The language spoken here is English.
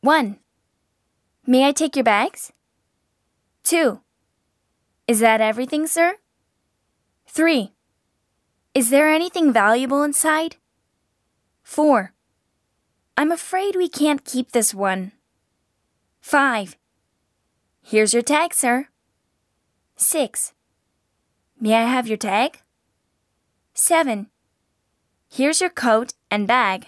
1. May I take your bags? 2. Is that everything, sir? 3. Is there anything valuable inside? 4. I'm afraid we can't keep this one. 5. Here's your tag, sir. 6. May I have your tag? 7. Here's your coat and bag.